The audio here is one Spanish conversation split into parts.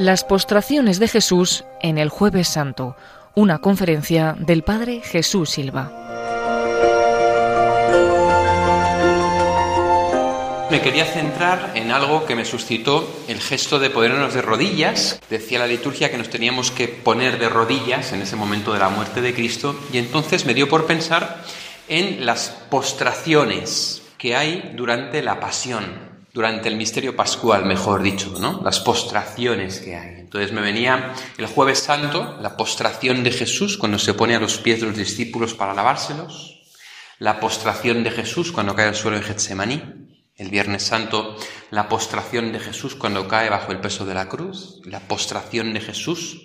Las postraciones de Jesús en el jueves santo, una conferencia del Padre Jesús Silva. Me quería centrar en algo que me suscitó el gesto de ponernos de rodillas. Decía la liturgia que nos teníamos que poner de rodillas en ese momento de la muerte de Cristo y entonces me dio por pensar en las postraciones que hay durante la pasión, durante el misterio pascual, mejor dicho, ¿no? Las postraciones que hay. Entonces me venía el jueves santo, la postración de Jesús cuando se pone a los pies de los discípulos para lavárselos, la postración de Jesús cuando cae al suelo en Getsemaní, el viernes santo, la postración de Jesús cuando cae bajo el peso de la cruz, la postración de Jesús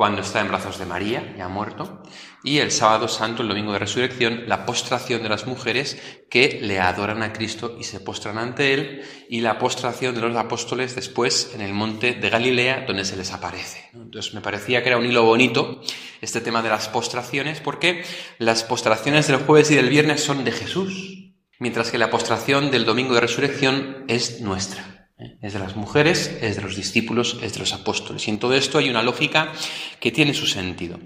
cuando está en brazos de María, ya muerto, y el sábado santo, el domingo de resurrección, la postración de las mujeres que le adoran a Cristo y se postran ante Él, y la postración de los apóstoles después en el monte de Galilea, donde se les aparece. Entonces me parecía que era un hilo bonito este tema de las postraciones, porque las postraciones del jueves y del viernes son de Jesús, mientras que la postración del domingo de resurrección es nuestra. Es de las mujeres, es de los discípulos, es de los apóstoles. Y en todo esto hay una lógica que tiene su sentido.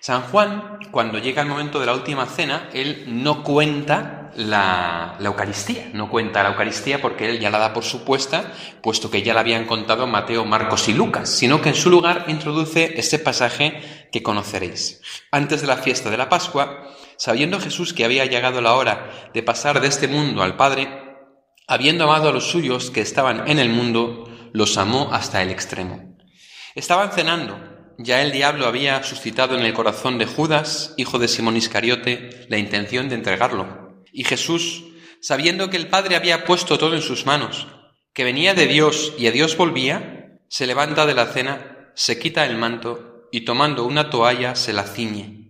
San Juan, cuando llega el momento de la última cena, él no cuenta la, Eucaristía, no cuenta la Eucaristía porque él ya la da por supuesta, puesto que ya la habían contado Mateo, Marcos y Lucas, sino que en su lugar introduce este pasaje que conoceréis. Antes de la fiesta de la Pascua, sabiendo Jesús que había llegado la hora de pasar de este mundo al Padre, Habiendo amado a los suyos que estaban en el mundo, los amó hasta el extremo. Estaban cenando. Ya el diablo había suscitado en el corazón de Judas, hijo de Simón Iscariote, la intención de entregarlo. Y Jesús, sabiendo que el Padre había puesto todo en sus manos, que venía de Dios y a Dios volvía, se levanta de la cena, se quita el manto y tomando una toalla se la ciñe.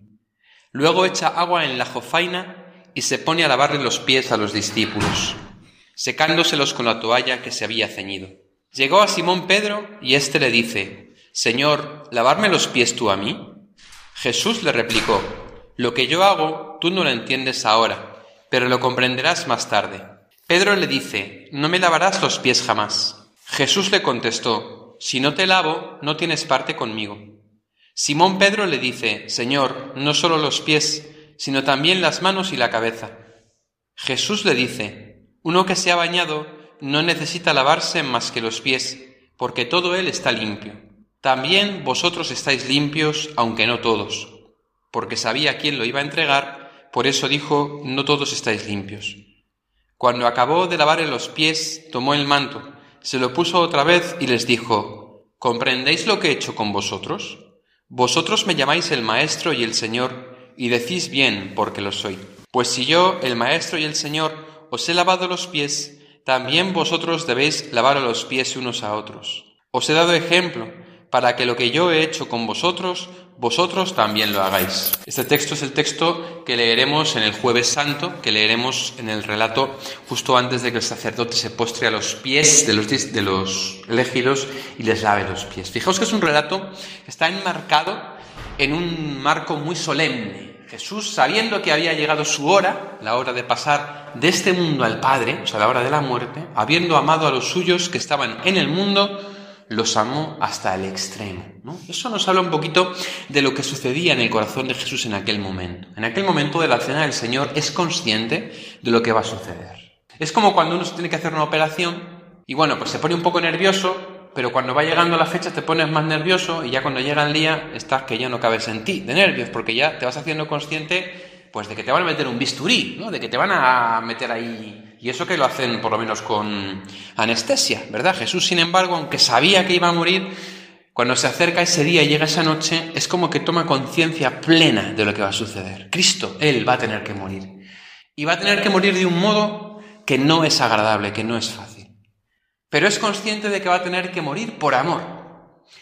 Luego echa agua en la jofaina y se pone a lavarle los pies a los discípulos secándoselos con la toalla que se había ceñido. Llegó a Simón Pedro y éste le dice, Señor, ¿lavarme los pies tú a mí? Jesús le replicó, Lo que yo hago tú no lo entiendes ahora, pero lo comprenderás más tarde. Pedro le dice, No me lavarás los pies jamás. Jesús le contestó, Si no te lavo, no tienes parte conmigo. Simón Pedro le dice, Señor, no solo los pies, sino también las manos y la cabeza. Jesús le dice, uno que se ha bañado no necesita lavarse más que los pies, porque todo él está limpio. También vosotros estáis limpios, aunque no todos, porque sabía quién lo iba a entregar, por eso dijo, no todos estáis limpios. Cuando acabó de lavarle los pies, tomó el manto, se lo puso otra vez y les dijo, ¿comprendéis lo que he hecho con vosotros? Vosotros me llamáis el Maestro y el Señor, y decís bien, porque lo soy. Pues si yo, el Maestro y el Señor, os he lavado los pies, también vosotros debéis lavar los pies unos a otros. Os he dado ejemplo para que lo que yo he hecho con vosotros, vosotros también lo hagáis. Este texto es el texto que leeremos en el jueves santo, que leeremos en el relato justo antes de que el sacerdote se postre a los pies de los, de los y les lave los pies. Fijaos que es un relato que está enmarcado en un marco muy solemne, Jesús, sabiendo que había llegado su hora, la hora de pasar de este mundo al Padre, o sea, la hora de la muerte, habiendo amado a los suyos que estaban en el mundo, los amó hasta el extremo. Eso nos habla un poquito de lo que sucedía en el corazón de Jesús en aquel momento. En aquel momento de la cena del Señor es consciente de lo que va a suceder. Es como cuando uno se tiene que hacer una operación y bueno, pues se pone un poco nervioso pero cuando va llegando la fecha te pones más nervioso y ya cuando llega el día estás que ya no cabes en ti de nervios, porque ya te vas haciendo consciente pues de que te van a meter un bisturí, ¿no? de que te van a meter ahí. Y eso que lo hacen por lo menos con anestesia, ¿verdad? Jesús, sin embargo, aunque sabía que iba a morir, cuando se acerca ese día y llega esa noche, es como que toma conciencia plena de lo que va a suceder. Cristo, Él va a tener que morir. Y va a tener que morir de un modo que no es agradable, que no es fácil pero es consciente de que va a tener que morir por amor.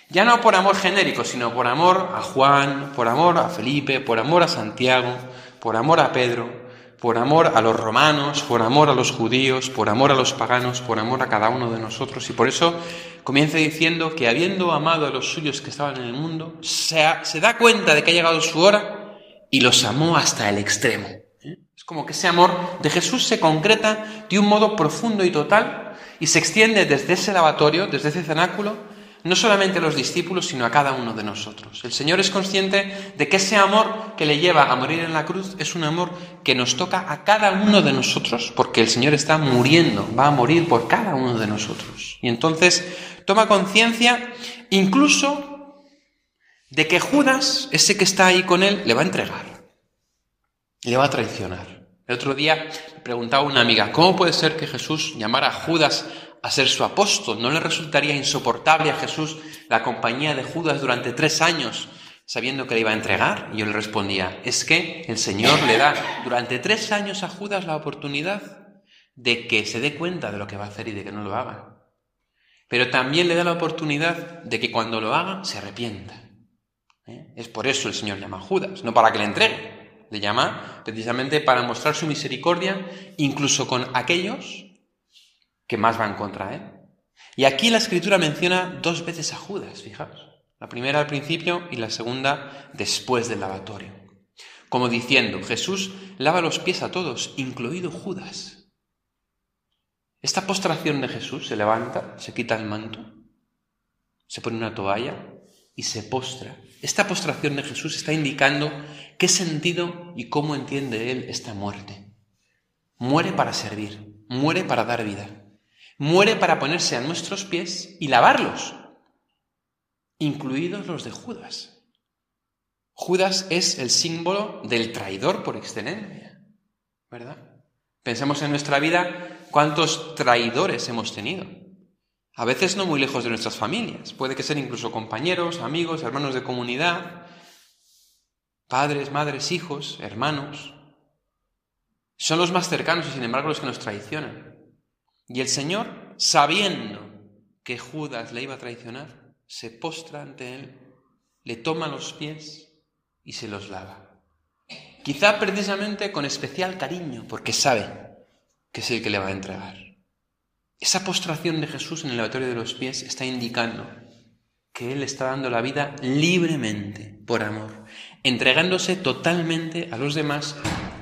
Ya no por amor genérico, sino por amor a Juan, por amor a Felipe, por amor a Santiago, por amor a Pedro, por amor a los romanos, por amor a los judíos, por amor a los paganos, por amor a cada uno de nosotros. Y por eso comienza diciendo que habiendo amado a los suyos que estaban en el mundo, se, se da cuenta de que ha llegado su hora y los amó hasta el extremo. ¿Eh? Es como que ese amor de Jesús se concreta de un modo profundo y total y se extiende desde ese lavatorio, desde ese cenáculo, no solamente a los discípulos, sino a cada uno de nosotros. El Señor es consciente de que ese amor que le lleva a morir en la cruz es un amor que nos toca a cada uno de nosotros, porque el Señor está muriendo, va a morir por cada uno de nosotros. Y entonces toma conciencia incluso de que Judas, ese que está ahí con él, le va a entregar, le va a traicionar. El otro día preguntaba una amiga, ¿cómo puede ser que Jesús llamara a Judas a ser su apóstol? ¿No le resultaría insoportable a Jesús la compañía de Judas durante tres años sabiendo que le iba a entregar? Y yo le respondía, es que el Señor le da durante tres años a Judas la oportunidad de que se dé cuenta de lo que va a hacer y de que no lo haga. Pero también le da la oportunidad de que cuando lo haga se arrepienta. ¿Eh? Es por eso el Señor llama a Judas, no para que le entregue. Le llama precisamente para mostrar su misericordia incluso con aquellos que más van contra él. Y aquí la escritura menciona dos veces a Judas, fijaos. La primera al principio y la segunda después del lavatorio. Como diciendo, Jesús lava los pies a todos, incluido Judas. Esta postración de Jesús se levanta, se quita el manto, se pone una toalla y se postra. Esta postración de Jesús está indicando qué sentido y cómo entiende Él esta muerte. Muere para servir, muere para dar vida, muere para ponerse a nuestros pies y lavarlos, incluidos los de Judas. Judas es el símbolo del traidor por excelencia, ¿verdad? Pensemos en nuestra vida cuántos traidores hemos tenido. A veces no muy lejos de nuestras familias. Puede que sean incluso compañeros, amigos, hermanos de comunidad, padres, madres, hijos, hermanos. Son los más cercanos y sin embargo los que nos traicionan. Y el Señor, sabiendo que Judas le iba a traicionar, se postra ante él, le toma los pies y se los lava. Quizá precisamente con especial cariño, porque sabe que es el que le va a entregar. Esa postración de Jesús en el lavatorio de los pies está indicando que Él está dando la vida libremente, por amor, entregándose totalmente a los demás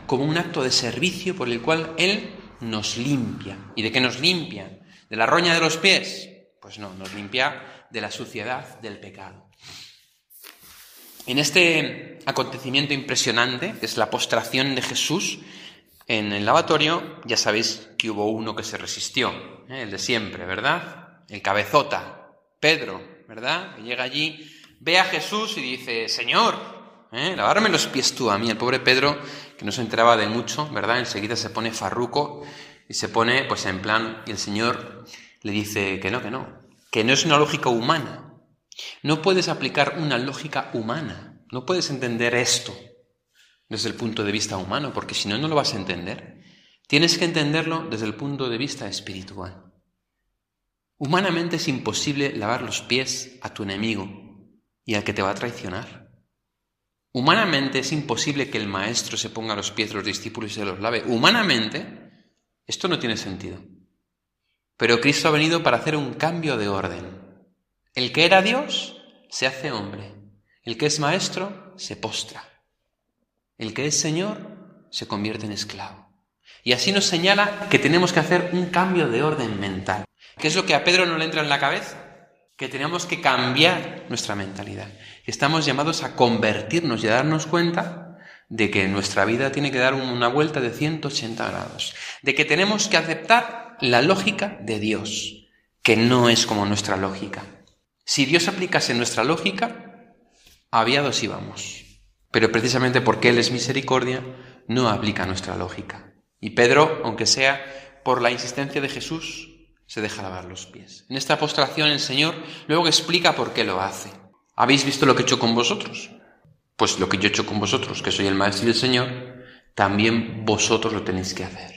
como un acto de servicio por el cual Él nos limpia. ¿Y de qué nos limpia? ¿De la roña de los pies? Pues no, nos limpia de la suciedad del pecado. En este acontecimiento impresionante, que es la postración de Jesús, en el lavatorio ya sabéis que hubo uno que se resistió, ¿eh? el de siempre, ¿verdad? El cabezota, Pedro, ¿verdad? Que llega allí, ve a Jesús y dice, Señor, ¿eh? lavarme los pies tú a mí. El pobre Pedro, que no se enteraba de mucho, ¿verdad? Enseguida se pone farruco y se pone pues en plan, y el Señor le dice que no, que no, que no es una lógica humana. No puedes aplicar una lógica humana, no puedes entender esto desde el punto de vista humano, porque si no, no lo vas a entender. Tienes que entenderlo desde el punto de vista espiritual. Humanamente es imposible lavar los pies a tu enemigo y al que te va a traicionar. Humanamente es imposible que el maestro se ponga a los pies de los discípulos y se los lave. Humanamente, esto no tiene sentido. Pero Cristo ha venido para hacer un cambio de orden. El que era Dios se hace hombre. El que es maestro se postra. El que es Señor se convierte en esclavo. Y así nos señala que tenemos que hacer un cambio de orden mental. ¿Qué es lo que a Pedro no le entra en la cabeza? Que tenemos que cambiar nuestra mentalidad. Estamos llamados a convertirnos y a darnos cuenta de que nuestra vida tiene que dar una vuelta de 180 grados. De que tenemos que aceptar la lógica de Dios, que no es como nuestra lógica. Si Dios aplicase nuestra lógica, aviados íbamos. Pero precisamente porque Él es misericordia, no aplica nuestra lógica. Y Pedro, aunque sea por la insistencia de Jesús, se deja lavar los pies. En esta postración el Señor luego explica por qué lo hace. ¿Habéis visto lo que he hecho con vosotros? Pues lo que yo he hecho con vosotros, que soy el Maestro y el Señor, también vosotros lo tenéis que hacer.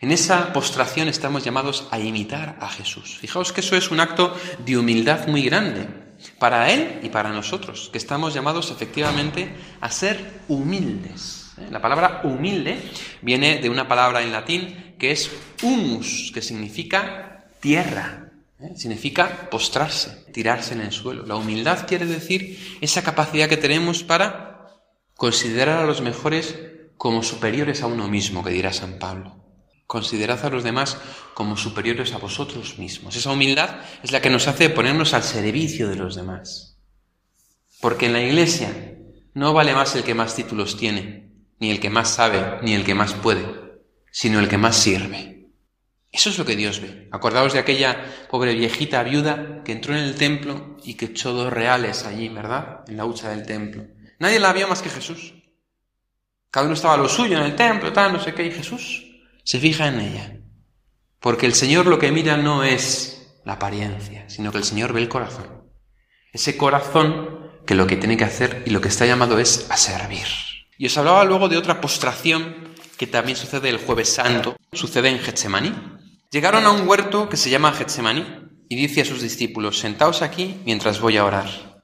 En esa postración estamos llamados a imitar a Jesús. Fijaos que eso es un acto de humildad muy grande para Él y para nosotros, que estamos llamados efectivamente a ser humildes. ¿eh? La palabra humilde viene de una palabra en latín que es humus, que significa tierra, ¿eh? significa postrarse, tirarse en el suelo. La humildad quiere decir esa capacidad que tenemos para considerar a los mejores como superiores a uno mismo, que dirá San Pablo. Considerad a los demás como superiores a vosotros mismos. Esa humildad es la que nos hace ponernos al servicio de los demás. Porque en la iglesia no vale más el que más títulos tiene, ni el que más sabe, ni el que más puede, sino el que más sirve. Eso es lo que Dios ve. Acordaos de aquella pobre viejita viuda que entró en el templo y que echó dos reales allí, ¿verdad? En la hucha del templo. Nadie la vio más que Jesús. Cada uno estaba a lo suyo en el templo, tal, no sé qué, y Jesús se fija en ella. Porque el Señor lo que mira no es la apariencia, sino que el Señor ve el corazón. Ese corazón que lo que tiene que hacer y lo que está llamado es a servir. Y os hablaba luego de otra postración que también sucede el jueves santo, sucede en Getsemaní. Llegaron a un huerto que se llama Getsemaní y dice a sus discípulos, sentaos aquí mientras voy a orar.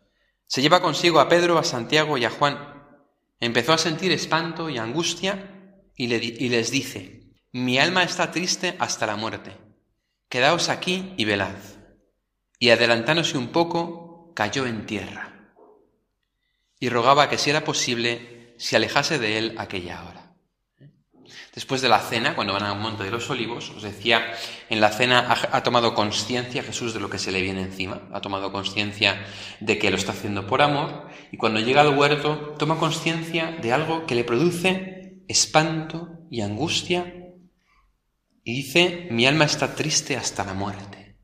Se lleva consigo a Pedro, a Santiago y a Juan. Empezó a sentir espanto y angustia y, y les dice, mi alma está triste hasta la muerte. Quedaos aquí y velad. Y adelantándose un poco, cayó en tierra. Y rogaba que si era posible, se alejase de él aquella hora. Después de la cena, cuando van al monte de los olivos, os decía, en la cena ha, tomado conciencia Jesús de lo que se le viene encima, ha tomado conciencia de que lo está haciendo por amor, y cuando llega al huerto, toma conciencia de algo que le produce espanto y angustia y dice, mi alma está triste hasta la muerte.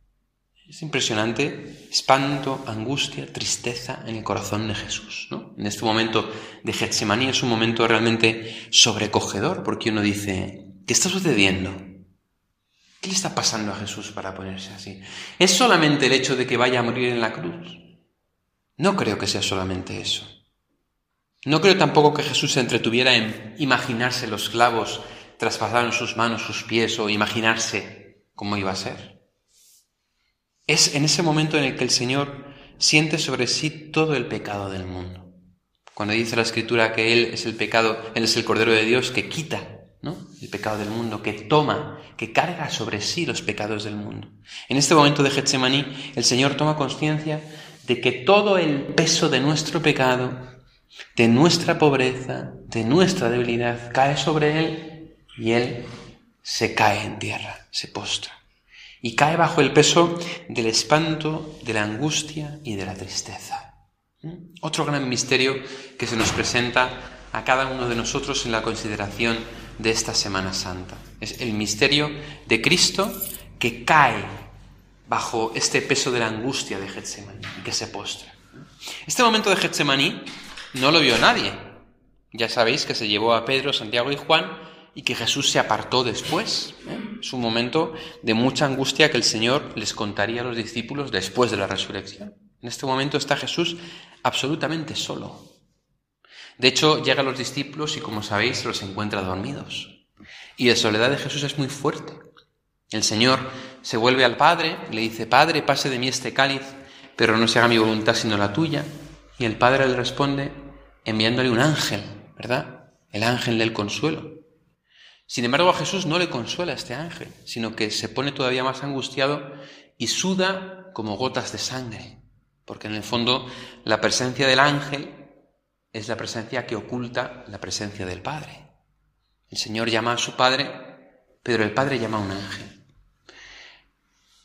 Es impresionante, espanto, angustia, tristeza en el corazón de Jesús. ¿no? En este momento de Getsemaní es un momento realmente sobrecogedor porque uno dice, ¿qué está sucediendo? ¿Qué le está pasando a Jesús para ponerse así? ¿Es solamente el hecho de que vaya a morir en la cruz? No creo que sea solamente eso. No creo tampoco que Jesús se entretuviera en imaginarse los clavos traspasar en sus manos sus pies o imaginarse cómo iba a ser. Es en ese momento en el que el Señor siente sobre sí todo el pecado del mundo. Cuando dice la Escritura que Él es el pecado, Él es el Cordero de Dios que quita ¿no? el pecado del mundo, que toma, que carga sobre sí los pecados del mundo. En este momento de Getsemaní, el Señor toma conciencia de que todo el peso de nuestro pecado, de nuestra pobreza, de nuestra debilidad, cae sobre Él y él se cae en tierra, se postra. Y cae bajo el peso del espanto, de la angustia y de la tristeza. ¿Mm? Otro gran misterio que se nos presenta a cada uno de nosotros en la consideración de esta Semana Santa. Es el misterio de Cristo que cae bajo este peso de la angustia de Getsemaní que se postra. Este momento de Getsemaní no lo vio nadie. Ya sabéis que se llevó a Pedro, Santiago y Juan y que Jesús se apartó después. ¿eh? Es un momento de mucha angustia que el Señor les contaría a los discípulos después de la resurrección. En este momento está Jesús absolutamente solo. De hecho, llega a los discípulos y, como sabéis, los encuentra dormidos. Y la soledad de Jesús es muy fuerte. El Señor se vuelve al Padre, le dice, Padre, pase de mí este cáliz, pero no se haga mi voluntad sino la tuya. Y el Padre le responde enviándole un ángel, ¿verdad? El ángel del consuelo. Sin embargo, a Jesús no le consuela este ángel, sino que se pone todavía más angustiado y suda como gotas de sangre, porque en el fondo la presencia del ángel es la presencia que oculta la presencia del Padre. El Señor llama a su Padre, pero el Padre llama a un ángel.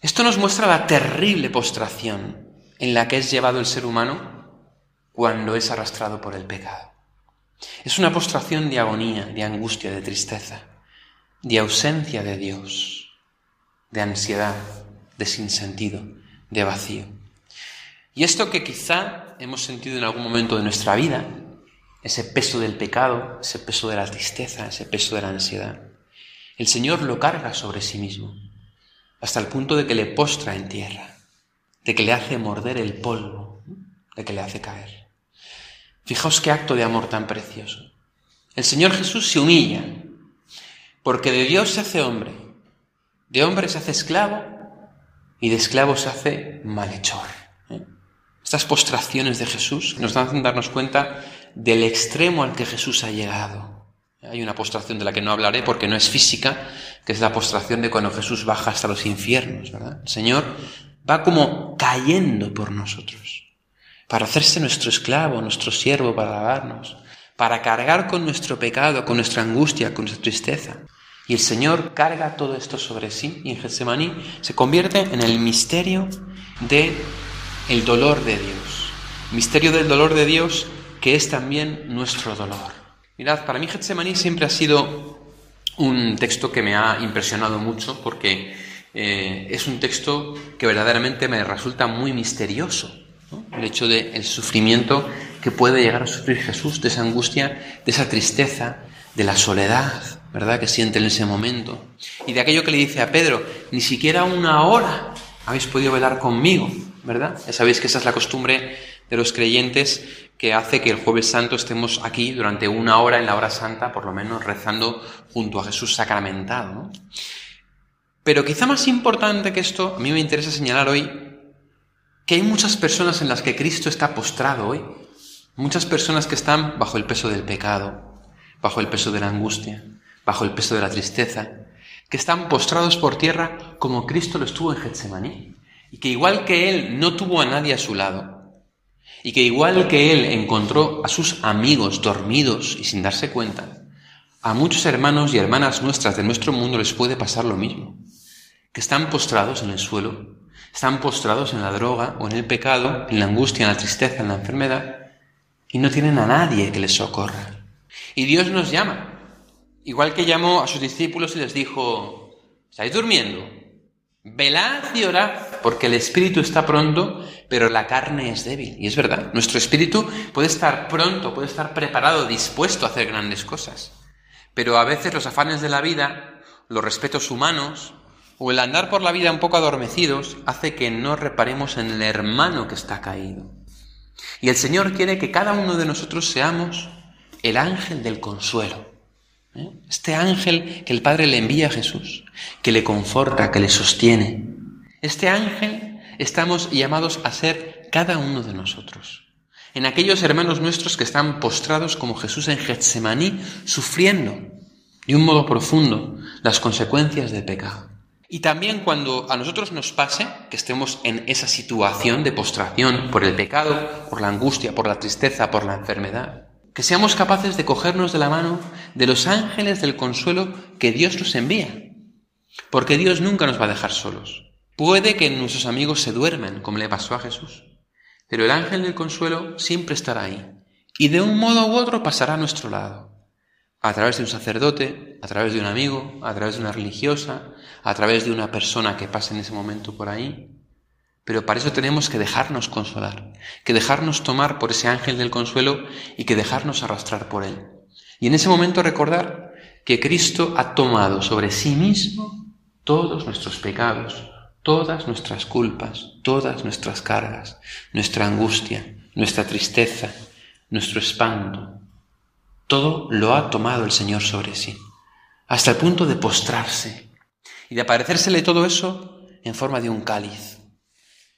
Esto nos muestra la terrible postración en la que es llevado el ser humano cuando es arrastrado por el pecado. Es una postración de agonía, de angustia, de tristeza de ausencia de Dios, de ansiedad, de sinsentido, de vacío. Y esto que quizá hemos sentido en algún momento de nuestra vida, ese peso del pecado, ese peso de la tristeza, ese peso de la ansiedad, el Señor lo carga sobre sí mismo, hasta el punto de que le postra en tierra, de que le hace morder el polvo, de que le hace caer. Fijaos qué acto de amor tan precioso. El Señor Jesús se humilla, porque de Dios se hace hombre, de hombre se hace esclavo y de esclavo se hace malhechor. ¿eh? Estas postraciones de Jesús nos hacen darnos cuenta del extremo al que Jesús ha llegado. Hay una postración de la que no hablaré porque no es física, que es la postración de cuando Jesús baja hasta los infiernos, ¿verdad? El Señor va como cayendo por nosotros, para hacerse nuestro esclavo, nuestro siervo, para lavarnos, para cargar con nuestro pecado, con nuestra angustia, con nuestra tristeza Y el Señor carga todo esto sobre sí y en Getsemaní se convierte en el misterio de el dolor de Dios. Misterio del dolor de Dios que es también nuestro dolor. Mirad, para mí Getsemaní siempre ha sido un texto que me ha impresionado mucho porque eh, es un texto que verdaderamente me resulta muy misterioso. El hecho del sufrimiento que puede llegar a sufrir Jesús, de esa angustia, de esa tristeza, de la soledad, ¿verdad?, que siente en ese momento. Y de aquello que le dice a Pedro, ni siquiera una hora habéis podido velar conmigo, ¿verdad? Ya sabéis que esa es la costumbre de los creyentes que hace que el jueves santo estemos aquí durante una hora en la hora santa, por lo menos rezando junto a Jesús sacramentado. Pero quizá más importante que esto, a mí me interesa señalar hoy que hay muchas personas en las que Cristo está postrado hoy, muchas personas que están bajo el peso del pecado, bajo el peso de la angustia, bajo el peso de la tristeza, que están postrados por tierra como Cristo lo estuvo en Getsemaní, y que igual que Él no tuvo a nadie a su lado, y que igual que Él encontró a sus amigos dormidos y sin darse cuenta, a muchos hermanos y hermanas nuestras de nuestro mundo les puede pasar lo mismo, que están postrados en el suelo, están postrados en la droga o en el pecado, en la angustia, en la tristeza, en la enfermedad, y no tienen a nadie que les socorra. Y Dios nos llama, igual que llamó a sus discípulos y les dijo, ¿estáis durmiendo? Velad y orad, porque el espíritu está pronto, pero la carne es débil. Y es verdad, nuestro espíritu puede estar pronto, puede estar preparado, dispuesto a hacer grandes cosas. Pero a veces los afanes de la vida, los respetos humanos, o el andar por la vida un poco adormecidos, hace que no reparemos en el hermano que está caído. Y el Señor quiere que cada uno de nosotros seamos el ángel del consuelo. ¿eh? Este ángel que el Padre le envía a Jesús, que le conforta, que le sostiene. Este ángel estamos llamados a ser cada uno de nosotros. En aquellos hermanos nuestros que están postrados como Jesús en Getsemaní, sufriendo de un modo profundo las consecuencias del pecado. Y también cuando a nosotros nos pase que estemos en esa situación de postración por el pecado, por la angustia, por la tristeza, por la enfermedad, que seamos capaces de cogernos de la mano de los ángeles del consuelo que Dios nos envía. Porque Dios nunca nos va a dejar solos. Puede que nuestros amigos se duermen, como le pasó a Jesús, pero el ángel del consuelo siempre estará ahí y de un modo u otro pasará a nuestro lado. A través de un sacerdote, a través de un amigo, a través de una religiosa, a través de una persona que pase en ese momento por ahí. Pero para eso tenemos que dejarnos consolar, que dejarnos tomar por ese ángel del consuelo y que dejarnos arrastrar por él. Y en ese momento recordar que Cristo ha tomado sobre sí mismo todos nuestros pecados, todas nuestras culpas, todas nuestras cargas, nuestra angustia, nuestra tristeza, nuestro espanto. Todo lo ha tomado el Señor sobre sí, hasta el punto de postrarse y de aparecérsele todo eso en forma de un cáliz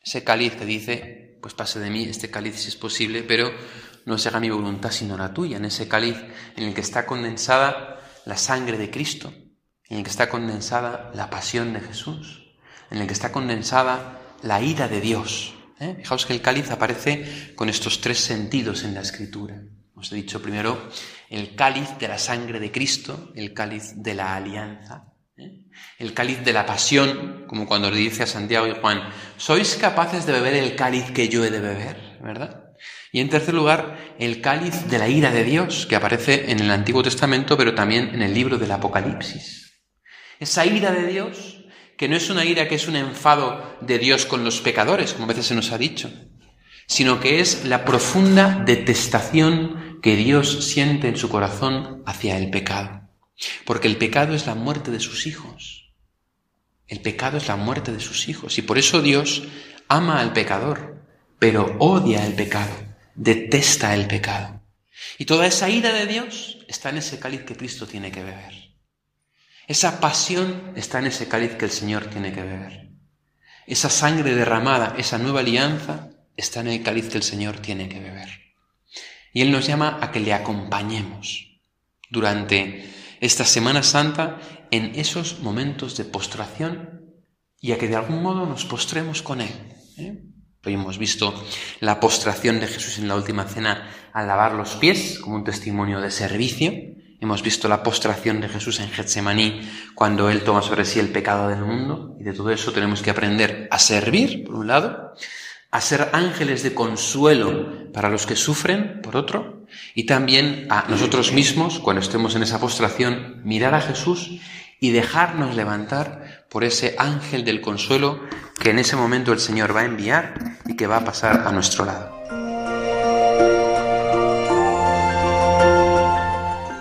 ese cáliz que dice, pues pase de mí este cáliz si es posible, pero no se haga mi voluntad sino la tuya, en ese cáliz en el que está condensada la sangre de Cristo, en el que está condensada la pasión de Jesús, en el que está condensada la ira de Dios. ¿eh? Fijaos que el cáliz aparece con estos tres sentidos en la escritura. Os he dicho primero el cáliz de la sangre de Cristo, el cáliz de la alianza, ¿Eh? El cáliz de la pasión, como cuando le dice a Santiago y Juan, ¿sois capaces de beber el cáliz que yo he de beber? ¿Verdad? Y en tercer lugar, el cáliz de la ira de Dios, que aparece en el Antiguo Testamento, pero también en el libro del Apocalipsis. Esa ira de Dios, que no es una ira que es un enfado de Dios con los pecadores, como a veces se nos ha dicho, sino que es la profunda detestación que Dios siente en su corazón hacia el pecado. Porque el pecado es la muerte de sus hijos. El pecado es la muerte de sus hijos. Y por eso Dios ama al pecador, pero odia el pecado, detesta el pecado. Y toda esa ira de Dios está en ese cáliz que Cristo tiene que beber. Esa pasión está en ese cáliz que el Señor tiene que beber. Esa sangre derramada, esa nueva alianza, está en el cáliz que el Señor tiene que beber. Y Él nos llama a que le acompañemos durante esta Semana Santa en esos momentos de postración y a que de algún modo nos postremos con Él. ¿eh? Hoy hemos visto la postración de Jesús en la última cena al lavar los pies como un testimonio de servicio Hemos visto la postración de Jesús en Getsemaní cuando Él toma sobre sí el pecado del mundo y de todo eso tenemos que aprender a servir, por un lado, a ser ángeles de consuelo para los que sufren, por otro, y también a nosotros mismos, cuando estemos en esa postración, mirar a Jesús y dejarnos levantar por ese ángel del consuelo que en ese momento el Señor va a enviar y que va a pasar a nuestro lado.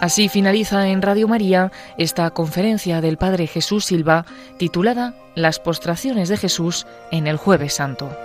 Así finaliza en Radio María esta conferencia del Padre Jesús Silva titulada Las postraciones de Jesús en el jueves santo.